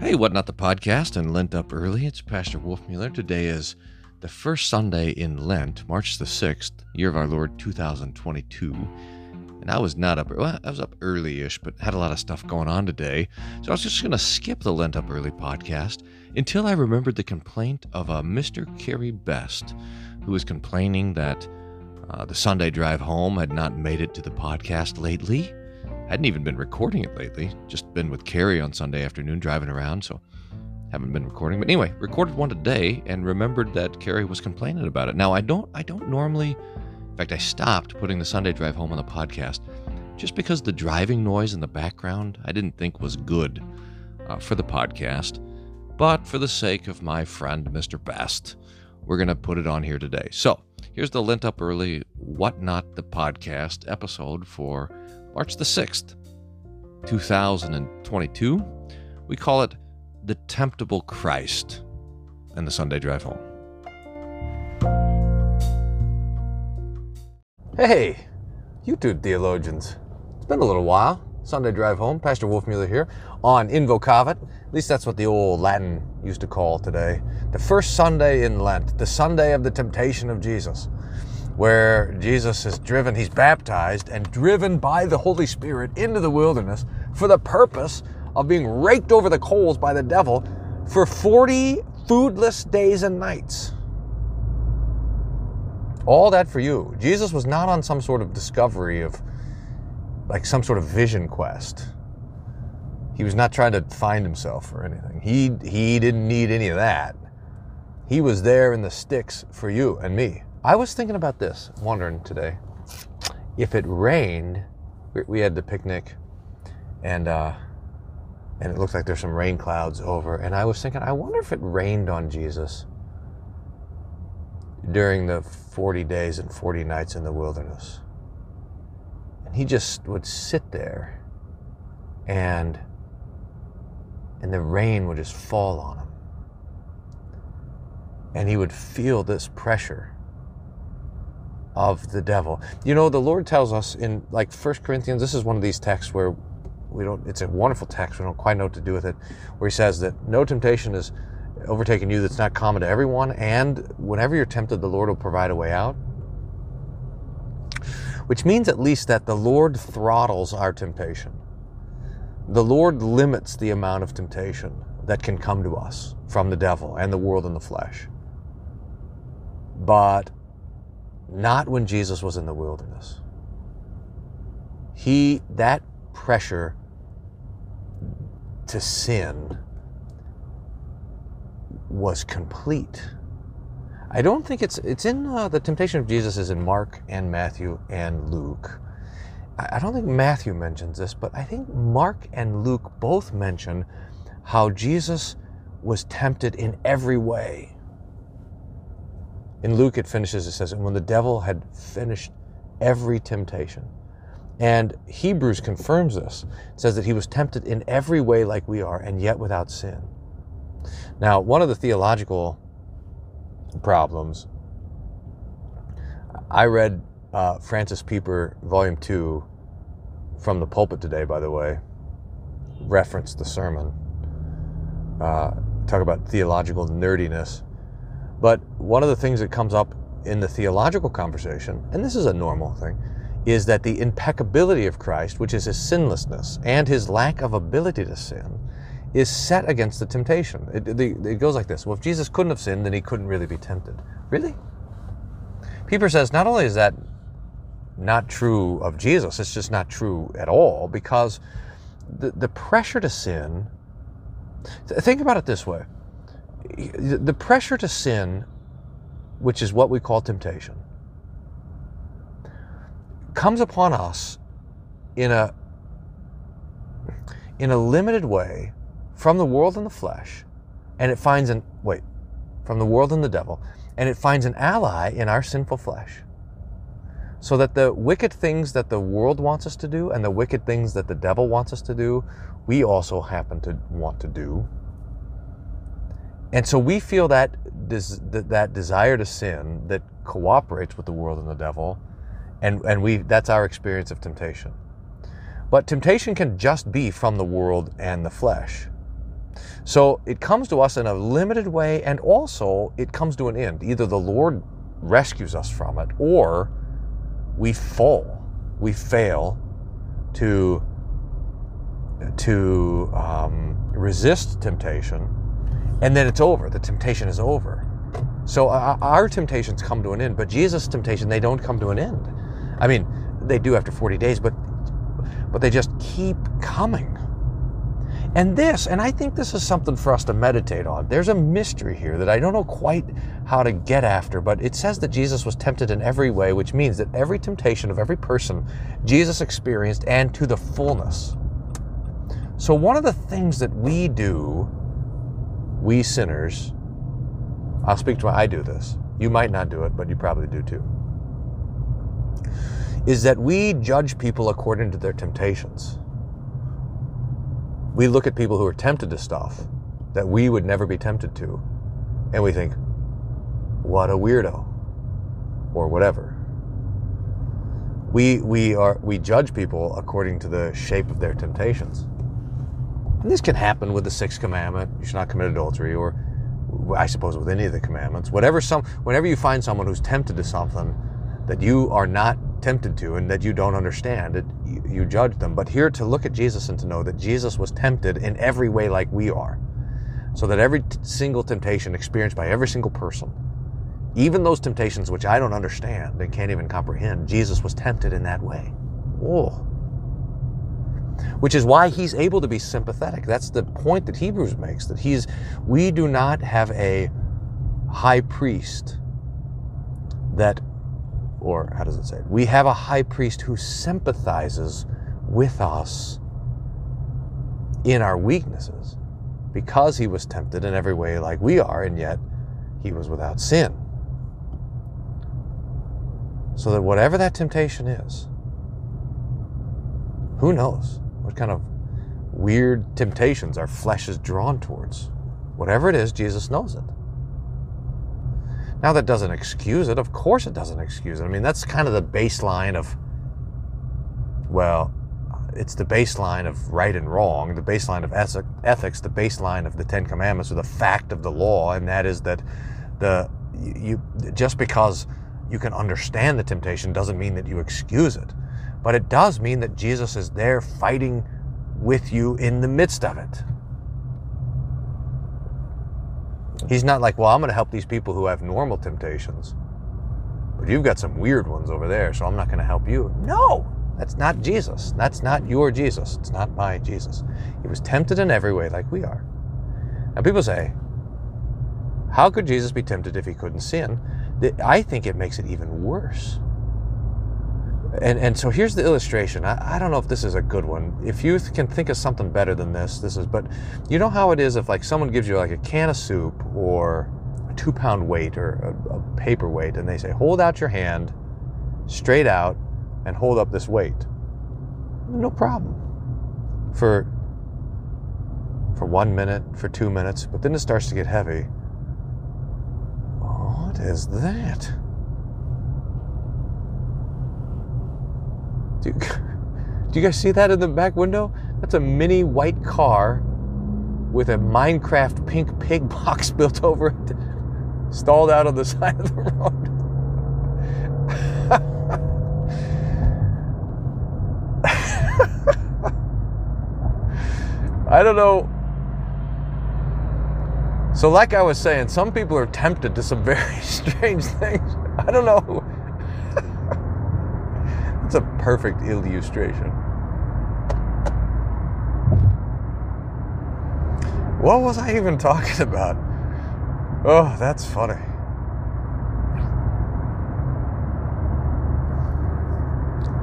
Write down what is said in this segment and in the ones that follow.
Hey, What Not the Podcast and Lent Up Early. It's Pastor Wolfmueller. Today is the first Sunday in Lent, March the 6th, year of our Lord 2022. And I was not up, well, I was up early ish, but had a lot of stuff going on today. So I was just going to skip the Lent Up Early podcast until I remembered the complaint of a Mr. Carey Best, who was complaining that uh, the Sunday drive home had not made it to the podcast lately. I hadn't even been recording it lately, just been with Carrie on Sunday afternoon driving around, so haven't been recording. But anyway, recorded one today and remembered that Carrie was complaining about it. Now I don't I don't normally in fact I stopped putting the Sunday drive home on the podcast just because the driving noise in the background I didn't think was good uh, for the podcast. But for the sake of my friend Mr. Best, we're gonna put it on here today. So here's the Lent Up Early What Not the Podcast episode for March the 6th, 2022. We call it The Temptable Christ and the Sunday Drive Home. Hey, YouTube theologians. It's been a little while. Sunday drive home. Pastor Wolfmueller here on Invocavit. At least that's what the old Latin used to call today. The first Sunday in Lent, the Sunday of the temptation of Jesus, where Jesus is driven, he's baptized and driven by the Holy Spirit into the wilderness for the purpose of being raked over the coals by the devil for 40 foodless days and nights. All that for you. Jesus was not on some sort of discovery of, like, some sort of vision quest. He was not trying to find himself or anything. He, he didn't need any of that. He was there in the sticks for you and me. I was thinking about this, wondering today if it rained. We had the picnic, and uh, and it looks like there's some rain clouds over. And I was thinking, I wonder if it rained on Jesus during the 40 days and 40 nights in the wilderness. And he just would sit there and and the rain would just fall on him. And he would feel this pressure of the devil. You know, the Lord tells us in like First Corinthians, this is one of these texts where we don't it's a wonderful text, we don't quite know what to do with it, where he says that no temptation is overtaken you that's not common to everyone, and whenever you're tempted, the Lord will provide a way out. Which means at least that the Lord throttles our temptation. The Lord limits the amount of temptation that can come to us from the devil and the world and the flesh. But not when Jesus was in the wilderness. He, that pressure to sin was complete. I don't think it's it's in uh, the temptation of Jesus is in Mark and Matthew and Luke. I, I don't think Matthew mentions this, but I think Mark and Luke both mention how Jesus was tempted in every way. In Luke, it finishes, it says, and when the devil had finished every temptation. And Hebrews confirms this. It says that he was tempted in every way like we are, and yet without sin. Now, one of the theological problems, I read uh, Francis Pieper, Volume 2, from the pulpit today, by the way, referenced the sermon. Uh, talk about theological nerdiness. But one of the things that comes up in the theological conversation, and this is a normal thing, is that the impeccability of Christ, which is his sinlessness, and his lack of ability to sin, is set against the temptation. It, it, it, goes like this Well, if Jesus couldn't have sinned, then he couldn't really be tempted. Really? Pieper says not only is that not true of Jesus, it's just not true at all because the, the pressure to sin, think about it this way the pressure to sin, which is what we call temptation, comes upon us in a in a limited way from the world and the flesh, and it finds an wait, from the world and the devil, and it finds an ally in our sinful flesh. So that the wicked things that the world wants us to do and the wicked things that the devil wants us to do, we also happen to want to do. And so we feel that that desire to sin that cooperates with the world and the devil, and, and we that's our experience of temptation. But temptation can just be from the world and the flesh. So it comes to us in a limited way, and also it comes to an end. Either the Lord rescues us from it, or we fall, we fail to to um, resist temptation, and then it's over. The temptation is over. So uh, our temptations come to an end, but Jesus' temptation they don't come to an end. I mean, they do after 40 days, but but they just keep coming. And this, and I think this is something for us to meditate on. There's a mystery here that I don't know quite how to get after, but it says that Jesus was tempted in every way, which means that every temptation of every person Jesus experienced and to the fullness. So, one of the things that we do, we sinners, I'll speak to my, I do this. You might not do it, but you probably do too. Is that we judge people according to their temptations. We look at people who are tempted to stuff that we would never be tempted to, and we think, what a weirdo, or whatever. We, we, are, we judge people according to the shape of their temptations. And this can happen with the sixth commandment, you should not commit adultery, or I suppose with any of the commandments. Whatever some, whenever you find someone who's tempted to something that you are not tempted to and that you don't understand, it, you, you judge them. But here to look at Jesus and to know that Jesus was tempted in every way like we are. So that every t- single temptation experienced by every single person, even those temptations which I don't understand and can't even comprehend, Jesus was tempted in that way. Whoa which is why he's able to be sympathetic. That's the point that Hebrews makes that he's we do not have a high priest that or how does it say it? We have a high priest who sympathizes with us in our weaknesses because he was tempted in every way like we are and yet he was without sin. So that whatever that temptation is, who knows? What kind of weird temptations our flesh is drawn towards. Whatever it is, Jesus knows it. Now, that doesn't excuse it. Of course, it doesn't excuse it. I mean, that's kind of the baseline of, well, it's the baseline of right and wrong, the baseline of ethics, the baseline of the Ten Commandments, or the fact of the law, and that is that the you just because you can understand the temptation doesn't mean that you excuse it. But it does mean that Jesus is there fighting with you in the midst of it. He's not like, well, I'm going to help these people who have normal temptations, but you've got some weird ones over there, so I'm not going to help you. No, that's not Jesus. That's not your Jesus. It's not my Jesus. He was tempted in every way like we are. Now, people say, how could Jesus be tempted if he couldn't sin? I think it makes it even worse. And, and so here's the illustration. I, I don't know if this is a good one. If you can think of something better than this, this is, but you know how it is if like someone gives you like a can of soup or a two pound weight or a, a paper weight and they say, hold out your hand straight out and hold up this weight. No problem. For, for one minute, for two minutes, but then it starts to get heavy. What is that? Do you, do you guys see that in the back window? That's a mini white car with a Minecraft pink pig box built over it, stalled out on the side of the road. I don't know. So, like I was saying, some people are tempted to some very strange things. I don't know it's a perfect illustration. What was I even talking about? Oh, that's funny.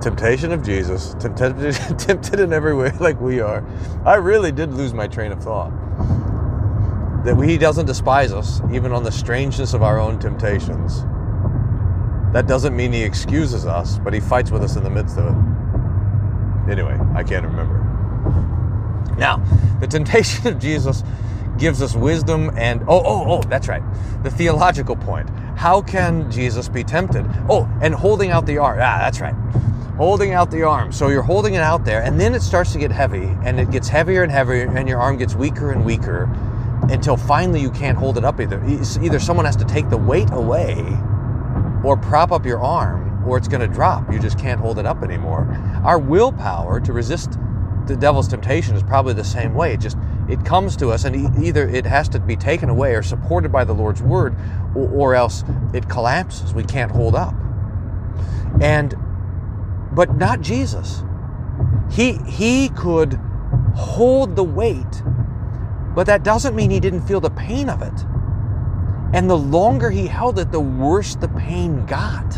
Temptation of Jesus, tempted, tempted in every way like we are. I really did lose my train of thought. That He doesn't despise us, even on the strangeness of our own temptations that doesn't mean he excuses us, but he fights with us in the midst of it. Anyway, I can't remember. Now, the temptation of Jesus gives us wisdom and oh oh oh that's right the theological point how can jesus be tempted oh and holding out the arm ah that's right holding out the arm. So you're holding it out there, and then it starts to get heavy, and it gets heavier and heavier, and your arm gets weaker and weaker until finally you can't hold it up either. Either someone has to take the weight away or prop up your arm, or it's going to drop. You just can't hold it up anymore. Our willpower to resist the devil's temptation is probably the same way. It just it comes to us, and either it has to be taken away or supported by the Lord's word, or, or else it collapses. We can't hold up. And but not Jesus. He he could hold the weight, but that doesn't mean he didn't feel the pain of it. And the longer he held it, the worse the pain got.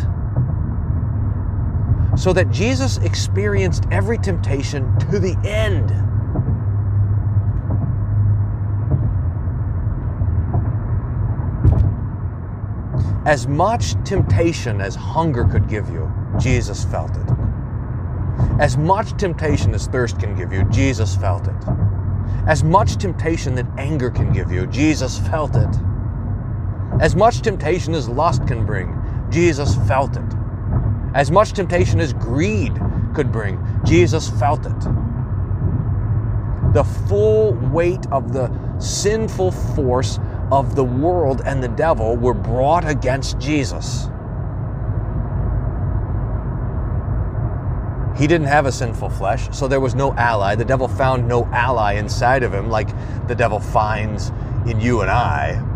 So that Jesus experienced every temptation to the end. As much temptation as hunger could give you, Jesus felt it. As much temptation as thirst can give you, Jesus felt it. As much temptation that anger can give you, Jesus felt it. As much temptation as lust can bring, Jesus felt it. As much temptation as greed could bring, Jesus felt it. The full weight of the sinful force of the world and the devil were brought against Jesus. He didn't have a sinful flesh, so there was no ally. The devil found no ally inside of him, like the devil finds in you and I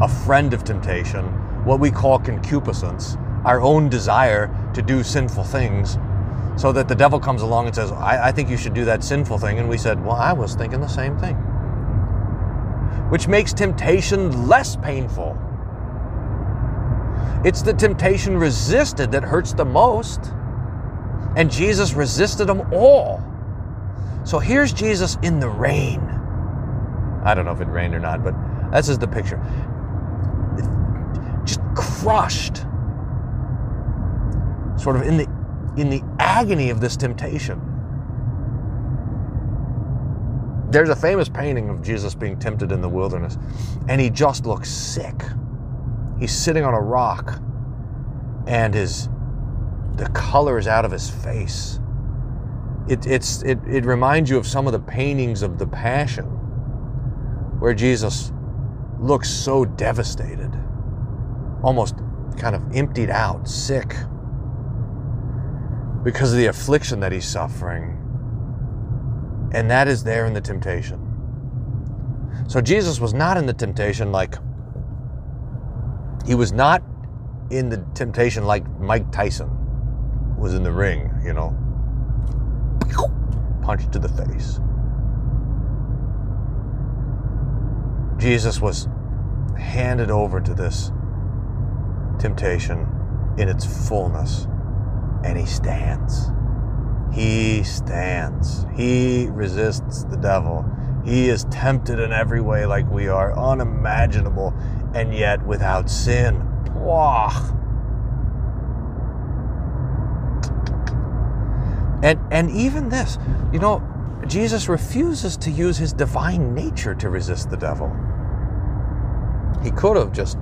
a friend of temptation, what we call concupiscence, our own desire to do sinful things, so that the devil comes along and says, I, I think you should do that sinful thing. And we said, Well, I was thinking the same thing. Which makes temptation less painful. It's the temptation resisted that hurts the most. And Jesus resisted them all. So here's Jesus in the rain. I don't know if it rained or not, but this is the picture. Just crushed. Sort of in the in the agony of this temptation. There's a famous painting of Jesus being tempted in the wilderness, and he just looks sick. He's sitting on a rock, and his the color is out of his face. It, it's, it, it reminds you of some of the paintings of the Passion, where Jesus looks so devastated, almost kind of emptied out, sick, because of the affliction that he's suffering. And that is there in the temptation. So Jesus was not in the temptation like, he was not in the temptation like Mike Tyson was in the ring, you know. Punch to the face. Jesus was handed over to this temptation in its fullness, and he stands. He stands. He resists the devil. He is tempted in every way like we are, unimaginable, and yet without sin. Wah! And, and even this, you know, Jesus refuses to use his divine nature to resist the devil. He could have just,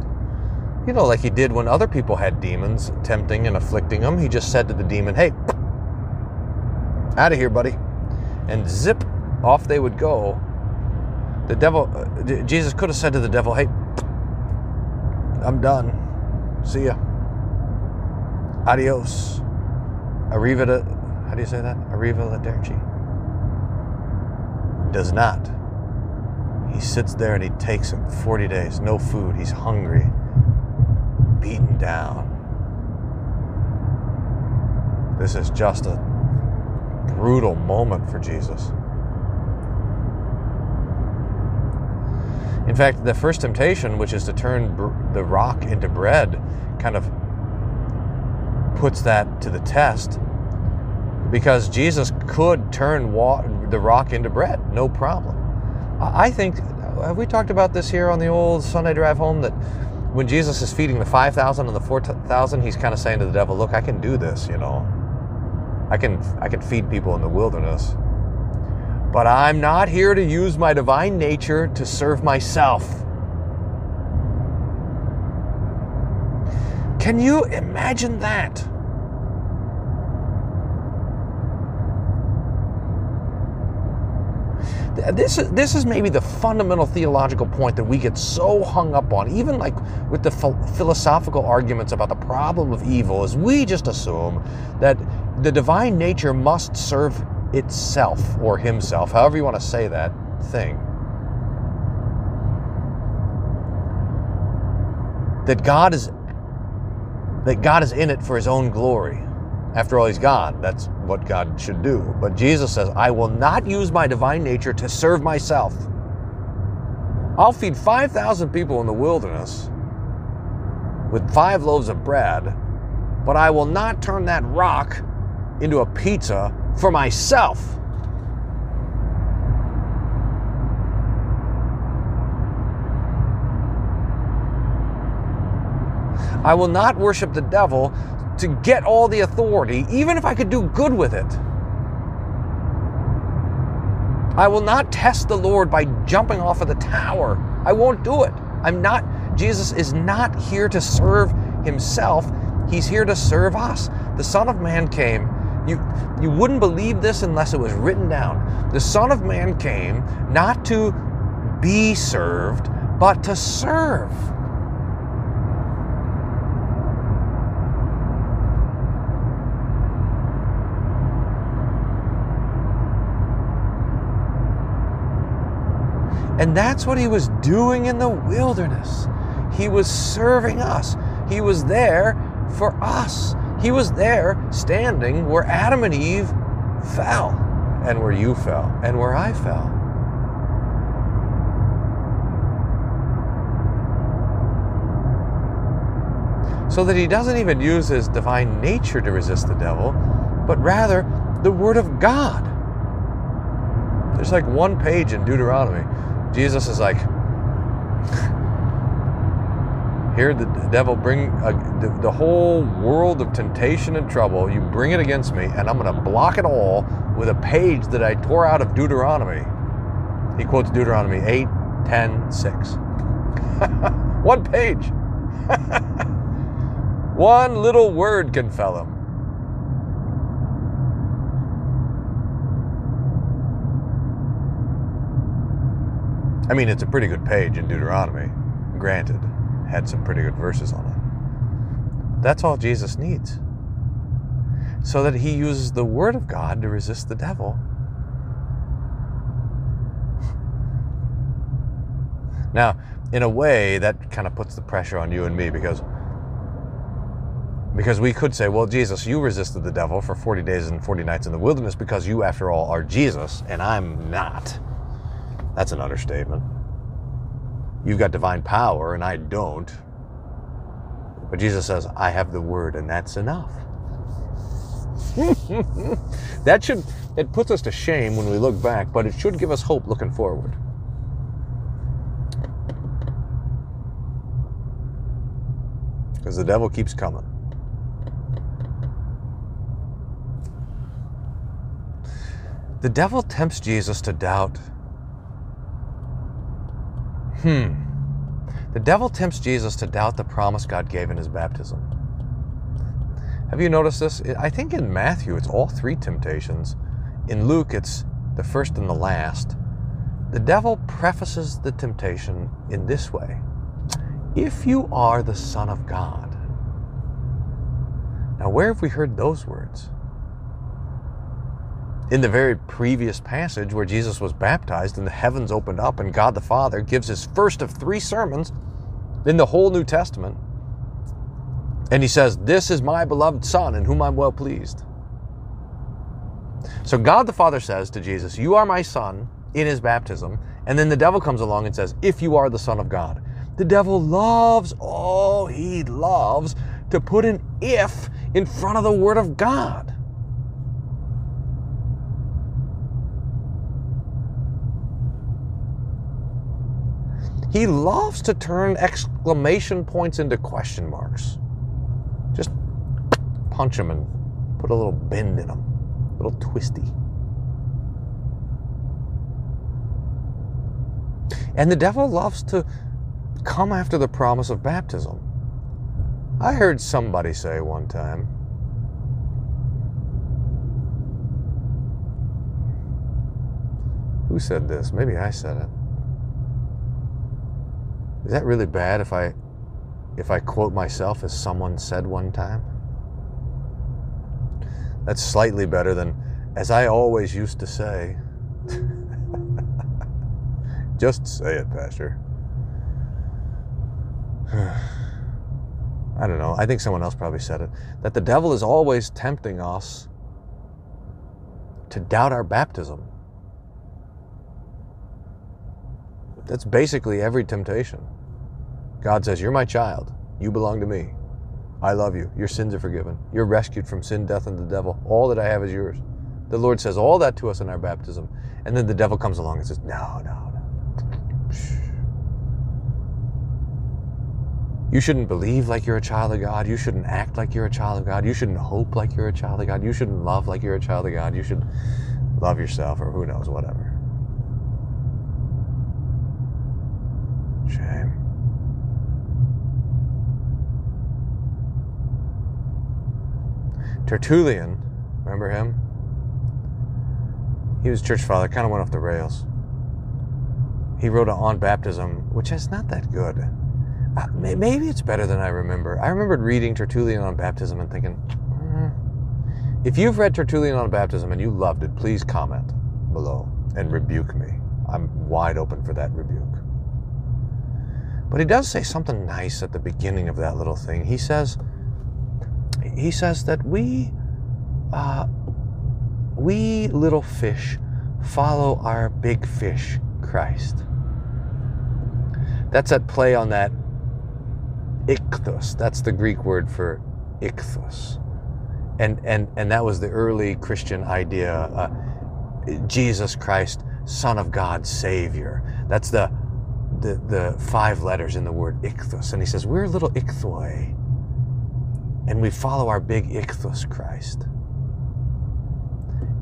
you know, like he did when other people had demons tempting and afflicting them. He just said to the demon, hey, out of here, buddy. And zip, off they would go. The devil, uh, Jesus could have said to the devil, hey, I'm done. See ya. Adios. Arrivederci how do you say that? Arriva la Derci. Does not. He sits there and he takes him 40 days, no food, he's hungry, beaten down. This is just a brutal moment for Jesus. In fact, the first temptation, which is to turn the rock into bread, kind of puts that to the test because Jesus could turn wa- the rock into bread, no problem. I think, have we talked about this here on the old Sunday drive home that when Jesus is feeding the 5,000 and the 4,000, he's kind of saying to the devil, look, I can do this, you know. I can, I can feed people in the wilderness. But I'm not here to use my divine nature to serve myself. Can you imagine that? This is this is maybe the fundamental theological point that we get so hung up on even like with the philosophical arguments about the problem of evil is we just assume that the divine nature must serve itself or himself however you want to say that thing that God is that God is in it for his own glory after all, he's God. That's what God should do. But Jesus says, I will not use my divine nature to serve myself. I'll feed 5,000 people in the wilderness with five loaves of bread, but I will not turn that rock into a pizza for myself. I will not worship the devil to get all the authority, even if I could do good with it. I will not test the Lord by jumping off of the tower. I won't do it. I'm not, Jesus is not here to serve himself. He's here to serve us. The Son of Man came. You, you wouldn't believe this unless it was written down. The Son of Man came not to be served, but to serve. And that's what he was doing in the wilderness. He was serving us. He was there for us. He was there standing where Adam and Eve fell, and where you fell, and where I fell. So that he doesn't even use his divine nature to resist the devil, but rather the Word of God. There's like one page in Deuteronomy Jesus is like, here the devil bring a, the, the, whole world of temptation and trouble. You bring it against me, and I'm going to block it all with a page that I tore out of Deuteronomy. He quotes Deuteronomy 8, 10, 6. One page. One little word can fell him. I mean, it's a pretty good page in Deuteronomy, granted, had some pretty good verses on it. That's all Jesus needs. So that he uses the Word of God to resist the devil. Now, in a way, that kind of puts the pressure on you and me because because we could say, well, Jesus, you resisted the devil for 40 days and 40 nights in the wilderness because you, after all, are Jesus, and I'm not. That's an understatement. You've got divine power and I don't. But Jesus says, I have the word and that's enough. that should it puts us to shame when we look back, but it should give us hope looking forward. Because the devil keeps coming. The devil tempts Jesus to doubt Hmm. The devil tempts Jesus to doubt the promise God gave in his baptism. Have you noticed this? I think in Matthew it's all three temptations. In Luke it's the first and the last. The devil prefaces the temptation in this way If you are the Son of God. Now, where have we heard those words? In the very previous passage where Jesus was baptized and the heavens opened up and God the Father gives his first of three sermons in the whole New Testament. And he says, This is my beloved Son in whom I'm well pleased. So God the Father says to Jesus, You are my Son in his baptism. And then the devil comes along and says, If you are the Son of God. The devil loves, oh, he loves to put an if in front of the Word of God. He loves to turn exclamation points into question marks. Just punch him and put a little bend in him, a little twisty. And the devil loves to come after the promise of baptism. I heard somebody say one time, Who said this? Maybe I said it. Is that really bad if I if I quote myself as someone said one time? That's slightly better than as I always used to say. Just say it, Pastor. I don't know. I think someone else probably said it. That the devil is always tempting us to doubt our baptism. That's basically every temptation. God says, You're my child. You belong to me. I love you. Your sins are forgiven. You're rescued from sin, death, and the devil. All that I have is yours. The Lord says all that to us in our baptism. And then the devil comes along and says, No, no, no. You shouldn't believe like you're a child of God. You shouldn't act like you're a child of God. You shouldn't hope like you're a child of God. You shouldn't love like you're a child of God. You should love yourself or who knows, whatever. Shame. Tertullian, remember him? He was church father, kind of went off the rails. He wrote on baptism, which is not that good. Uh, maybe it's better than I remember. I remembered reading Tertullian on baptism and thinking, mm. if you've read Tertullian on baptism and you loved it, please comment below and rebuke me. I'm wide open for that rebuke. But he does say something nice at the beginning of that little thing. He says, he says that we, uh, we little fish follow our big fish, Christ. That's at play on that ichthus. That's the Greek word for ichthus. And, and, and that was the early Christian idea uh, Jesus Christ, Son of God, Savior. That's the, the, the five letters in the word ichthus. And he says, We're little ichthoi, and we follow our big ichthus Christ.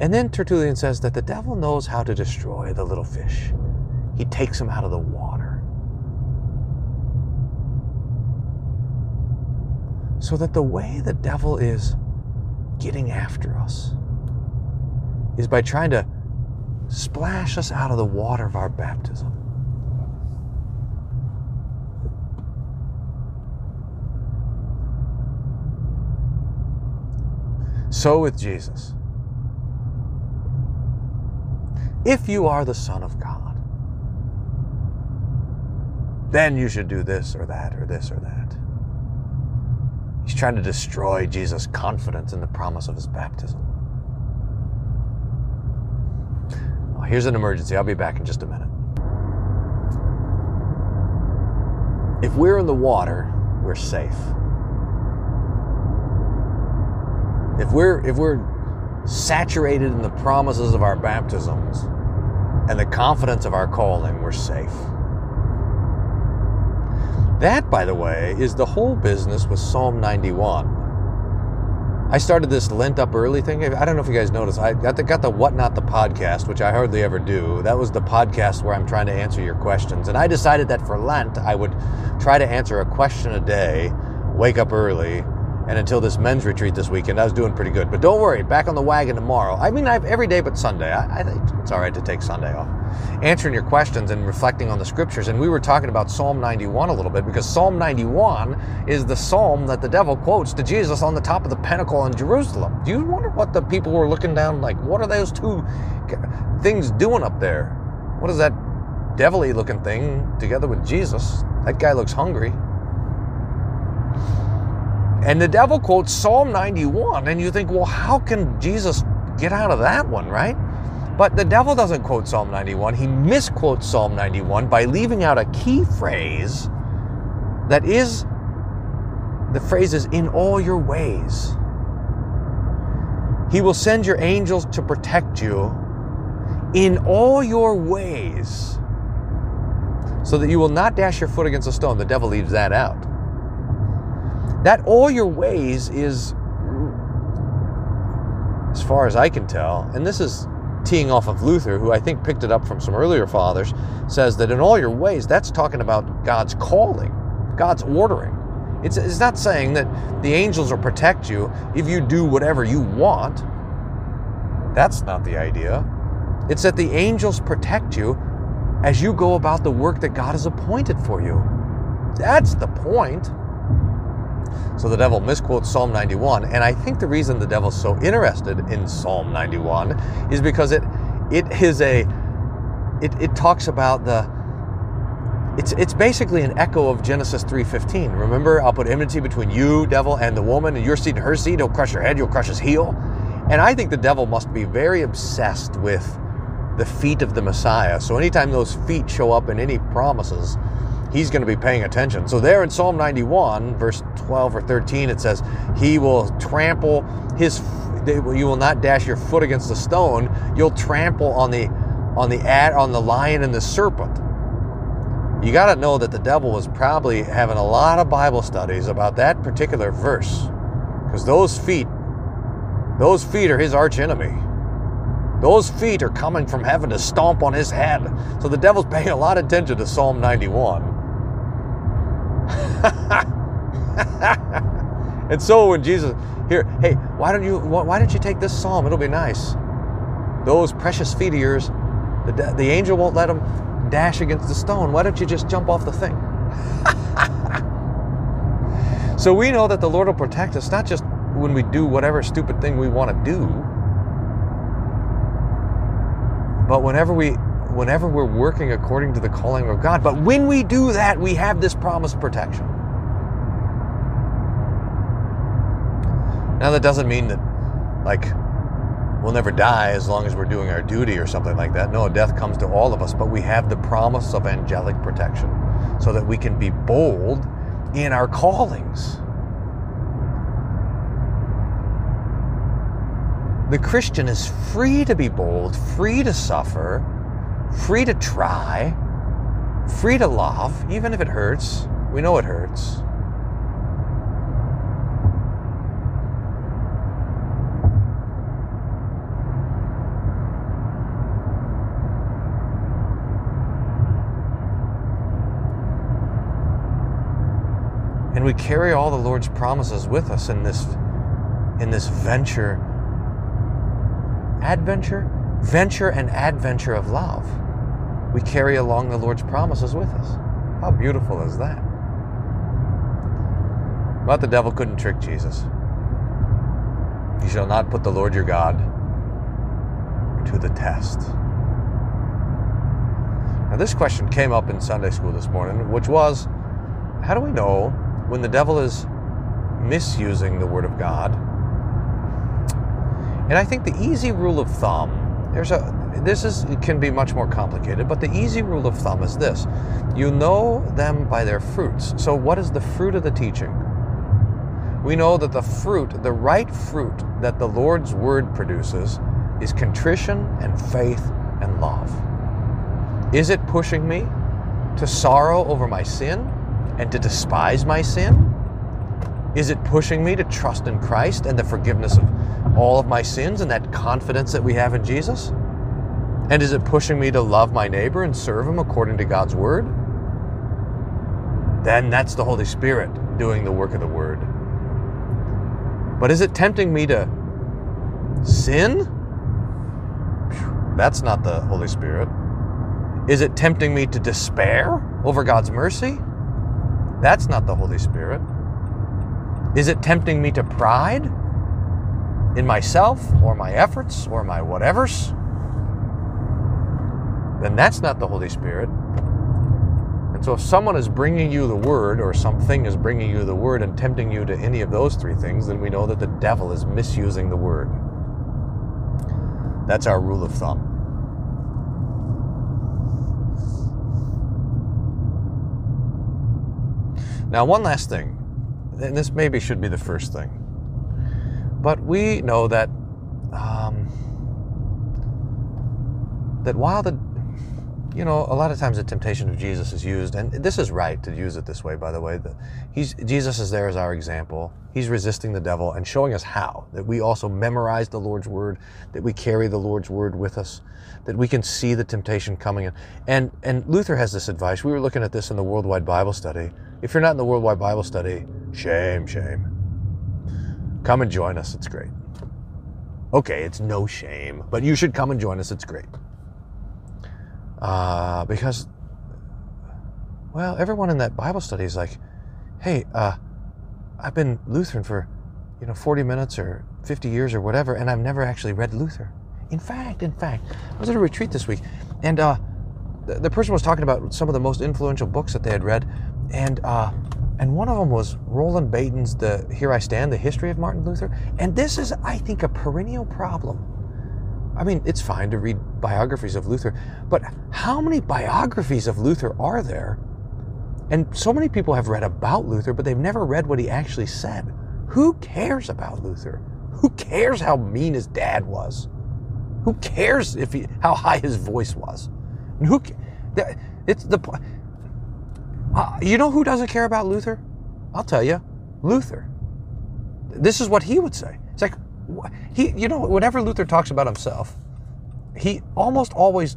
And then Tertullian says that the devil knows how to destroy the little fish. He takes them out of the water. So that the way the devil is getting after us is by trying to splash us out of the water of our baptism. So with Jesus. If you are the Son of God, then you should do this or that or this or that. He's trying to destroy Jesus' confidence in the promise of his baptism. Oh, here's an emergency. I'll be back in just a minute. If we're in the water, we're safe. If we're if we're saturated in the promises of our baptisms and the confidence of our calling, we're safe. That, by the way, is the whole business with Psalm 91. I started this Lent up early thing. I don't know if you guys noticed. I got the, got the What Not the podcast, which I hardly ever do. That was the podcast where I'm trying to answer your questions. And I decided that for Lent, I would try to answer a question a day, wake up early, and until this men's retreat this weekend, I was doing pretty good. But don't worry, back on the wagon tomorrow. I mean, I have every day but Sunday. I, I think it's all right to take Sunday off. Answering your questions and reflecting on the scriptures. And we were talking about Psalm 91 a little bit because Psalm 91 is the psalm that the devil quotes to Jesus on the top of the pinnacle in Jerusalem. Do you wonder what the people were looking down like? What are those two things doing up there? What is that devilly looking thing together with Jesus? That guy looks hungry. And the devil quotes Psalm 91, and you think, well, how can Jesus get out of that one, right? But the devil doesn't quote Psalm 91. He misquotes Psalm 91 by leaving out a key phrase that is the phrase is in all your ways. He will send your angels to protect you in all your ways so that you will not dash your foot against a stone. The devil leaves that out. That all your ways is, as far as I can tell, and this is teeing off of Luther, who I think picked it up from some earlier fathers, says that in all your ways, that's talking about God's calling, God's ordering. It's, it's not saying that the angels will protect you if you do whatever you want. That's not the idea. It's that the angels protect you as you go about the work that God has appointed for you. That's the point. So the devil misquotes Psalm 91, and I think the reason the devil's so interested in Psalm 91 is because it it is a it, it talks about the it's it's basically an echo of Genesis 3:15. Remember, I'll put enmity between you, devil, and the woman, and your seed and her seed. He'll crush your head, you'll crush his heel. And I think the devil must be very obsessed with the feet of the Messiah. So anytime those feet show up in any promises, he's going to be paying attention. So there in Psalm 91, verse 12 or 13, it says, "He will trample his you will not dash your foot against the stone. You'll trample on the on the ad, on the lion and the serpent." You got to know that the devil was probably having a lot of Bible studies about that particular verse. Because those feet those feet are his arch enemy. Those feet are coming from heaven to stomp on his head. So the devil's paying a lot of attention to Psalm 91. and so when Jesus here, hey, why don't you why don't you take this psalm? It'll be nice. Those precious feet of yours, the, the angel won't let them dash against the stone. Why don't you just jump off the thing? so we know that the Lord will protect us not just when we do whatever stupid thing we want to do, but whenever we whenever we're working according to the calling of God. But when we do that, we have this promised protection. Now that doesn't mean that like we'll never die as long as we're doing our duty or something like that. No, death comes to all of us, but we have the promise of angelic protection so that we can be bold in our callings. The Christian is free to be bold, free to suffer, free to try, free to love, even if it hurts. We know it hurts. And we carry all the Lord's promises with us in this in this venture adventure, venture and adventure of love. We carry along the Lord's promises with us. How beautiful is that? But the devil couldn't trick Jesus. You shall not put the Lord your God to the test. Now, this question came up in Sunday school this morning, which was how do we know when the devil is misusing the Word of God and I think the easy rule of thumb, there's a this is can be much more complicated, but the easy rule of thumb is this. You know them by their fruits. So what is the fruit of the teaching? We know that the fruit, the right fruit that the Lord's word produces is contrition and faith and love. Is it pushing me to sorrow over my sin and to despise my sin? Is it pushing me to trust in Christ and the forgiveness of all of my sins and that confidence that we have in Jesus? And is it pushing me to love my neighbor and serve him according to God's word? Then that's the Holy Spirit doing the work of the word. But is it tempting me to sin? That's not the Holy Spirit. Is it tempting me to despair over God's mercy? That's not the Holy Spirit. Is it tempting me to pride in myself or my efforts or my whatevers? Then that's not the Holy Spirit. And so if someone is bringing you the word or something is bringing you the word and tempting you to any of those three things, then we know that the devil is misusing the word. That's our rule of thumb. Now, one last thing and this maybe should be the first thing, but we know that um, that while the you know a lot of times the temptation of Jesus is used, and this is right to use it this way. By the way, that he's Jesus is there as our example. He's resisting the devil and showing us how that we also memorize the Lord's word, that we carry the Lord's word with us, that we can see the temptation coming in. And and Luther has this advice. We were looking at this in the Worldwide Bible Study. If you're not in the Worldwide Bible Study, Shame, shame. Come and join us. It's great. Okay, it's no shame, but you should come and join us. It's great. Uh, because, well, everyone in that Bible study is like, hey, uh, I've been Lutheran for, you know, 40 minutes or 50 years or whatever, and I've never actually read Luther. In fact, in fact, I was at a retreat this week, and uh, the, the person was talking about some of the most influential books that they had read, and uh, and one of them was Roland Bainton's "The Here I Stand: The History of Martin Luther." And this is, I think, a perennial problem. I mean, it's fine to read biographies of Luther, but how many biographies of Luther are there? And so many people have read about Luther, but they've never read what he actually said. Who cares about Luther? Who cares how mean his dad was? Who cares if he, how high his voice was? And who? It's the. Uh, you know who doesn't care about Luther? I'll tell you, Luther. This is what he would say. It's like he, you know, whenever Luther talks about himself, he almost always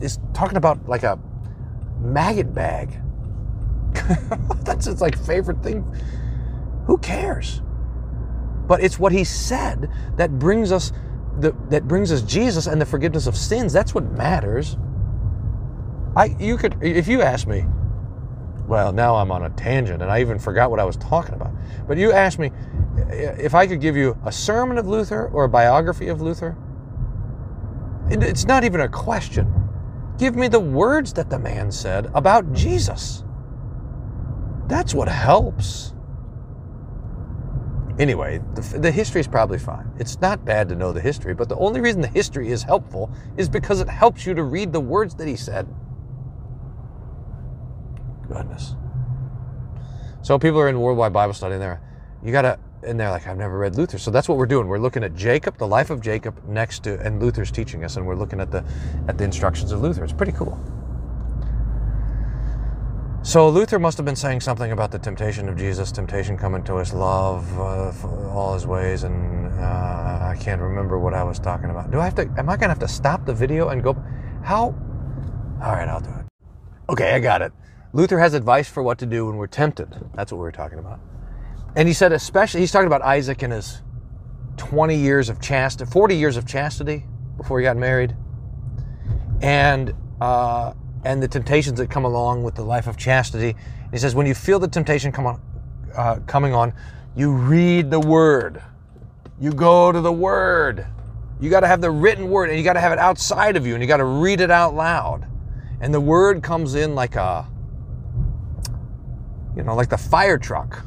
is talking about like a maggot bag. That's his like favorite thing. Who cares? But it's what he said that brings us the, that brings us Jesus and the forgiveness of sins. That's what matters. I you could if you ask me, well, now I'm on a tangent and I even forgot what I was talking about. But you asked me if I could give you a sermon of Luther or a biography of Luther. It's not even a question. Give me the words that the man said about Jesus. That's what helps. Anyway, the, the history is probably fine. It's not bad to know the history, but the only reason the history is helpful is because it helps you to read the words that he said. Goodness. So people are in worldwide Bible study and they're, you gotta, and they're like, I've never read Luther. So that's what we're doing. We're looking at Jacob, the life of Jacob, next to, and Luther's teaching us, and we're looking at the, at the instructions of Luther. It's pretty cool. So Luther must have been saying something about the temptation of Jesus, temptation coming to us, love uh, all his ways, and uh, I can't remember what I was talking about. Do I have to? Am I gonna have to stop the video and go? How? All right, I'll do it. Okay, I got it. Luther has advice for what to do when we're tempted. That's what we were talking about. And he said, especially, he's talking about Isaac and his 20 years of chastity, 40 years of chastity before he got married. And uh, and the temptations that come along with the life of chastity. He says, when you feel the temptation come on, uh, coming on, you read the word. You go to the word. You got to have the written word, and you got to have it outside of you, and you got to read it out loud. And the word comes in like a, you know, like the fire truck,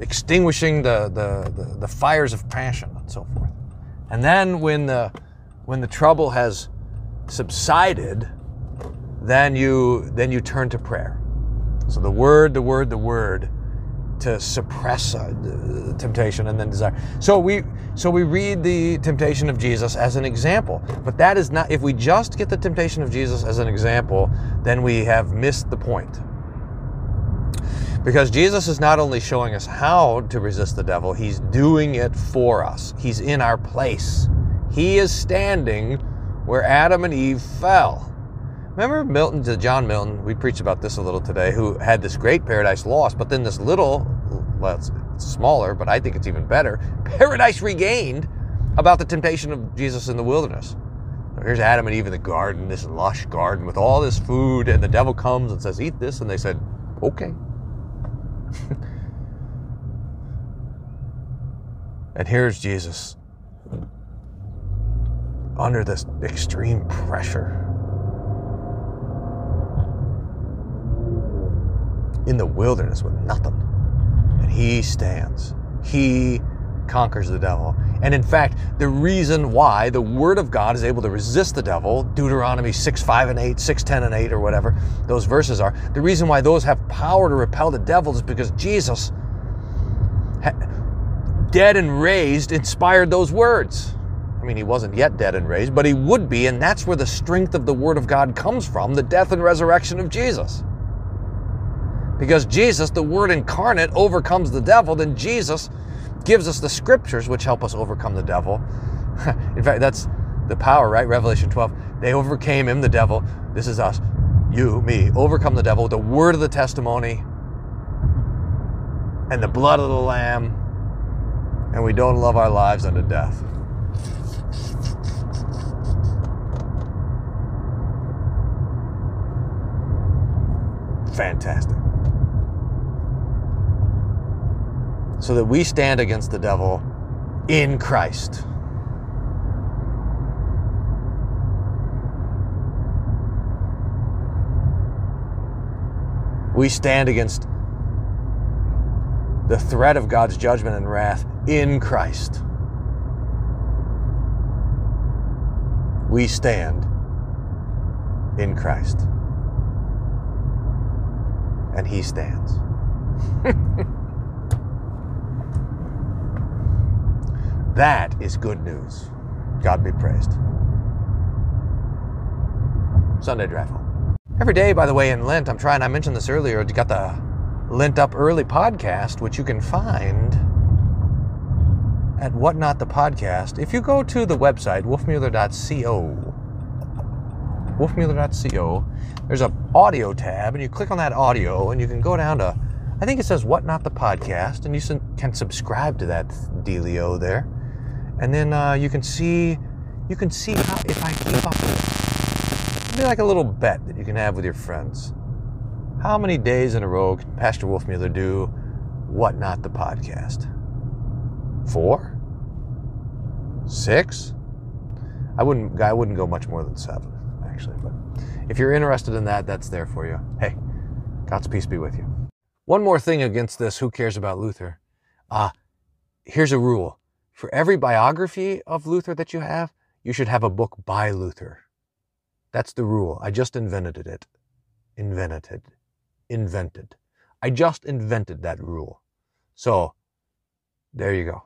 extinguishing the, the, the, the fires of passion and so forth. And then when the when the trouble has subsided, then you then you turn to prayer. So the word, the word, the word to suppress uh, temptation and then desire. So we so we read the temptation of Jesus as an example, but that is not if we just get the temptation of Jesus as an example, then we have missed the point. Because Jesus is not only showing us how to resist the devil, he's doing it for us. He's in our place. He is standing where Adam and Eve fell. Remember Milton, to John Milton, we preached about this a little today, who had this great paradise lost, but then this little, well, it's, it's smaller, but I think it's even better, paradise regained about the temptation of Jesus in the wilderness. So here's Adam and Eve in the garden, this lush garden with all this food, and the devil comes and says, Eat this. And they said, Okay. and here's Jesus under this extreme pressure in the wilderness with nothing. And he stands. He conquers the devil. And in fact, the reason why the Word of God is able to resist the devil, Deuteronomy 6, 5, and 8, 6, 10, and 8, or whatever those verses are, the reason why those have power to repel the devil is because Jesus, dead and raised, inspired those words. I mean, he wasn't yet dead and raised, but he would be, and that's where the strength of the Word of God comes from the death and resurrection of Jesus. Because Jesus, the Word incarnate, overcomes the devil, then Jesus gives us the scriptures which help us overcome the devil. In fact, that's the power, right? Revelation 12. They overcame him, the devil. This is us, you, me, overcome the devil with the word of the testimony and the blood of the Lamb. And we don't love our lives unto death. Fantastic. So that we stand against the devil in Christ. We stand against the threat of God's judgment and wrath in Christ. We stand in Christ. And He stands. that is good news. God be praised. Sunday draft. Every day, by the way, in Lent, I'm trying, I mentioned this earlier, you got the Lent Up Early podcast, which you can find at Whatnot the Podcast. If you go to the website, wolfmueller.co, wolfmueller.co, there's a audio tab, and you click on that audio, and you can go down to, I think it says Whatnot the Podcast, and you can subscribe to that dealio there. And then uh, you can see, you can see how, if I keep up with it. It'd like a little bet that you can have with your friends. How many days in a row can Pastor Wolfmueller do Whatnot the Podcast? Four? Six? I wouldn't I wouldn't go much more than seven, actually, but if you're interested in that, that's there for you. Hey, God's peace be with you. One more thing against this, who cares about Luther? Uh, here's a rule. For every biography of Luther that you have, you should have a book by Luther. That's the rule. I just invented it. Invented invented. I just invented that rule. So there you go.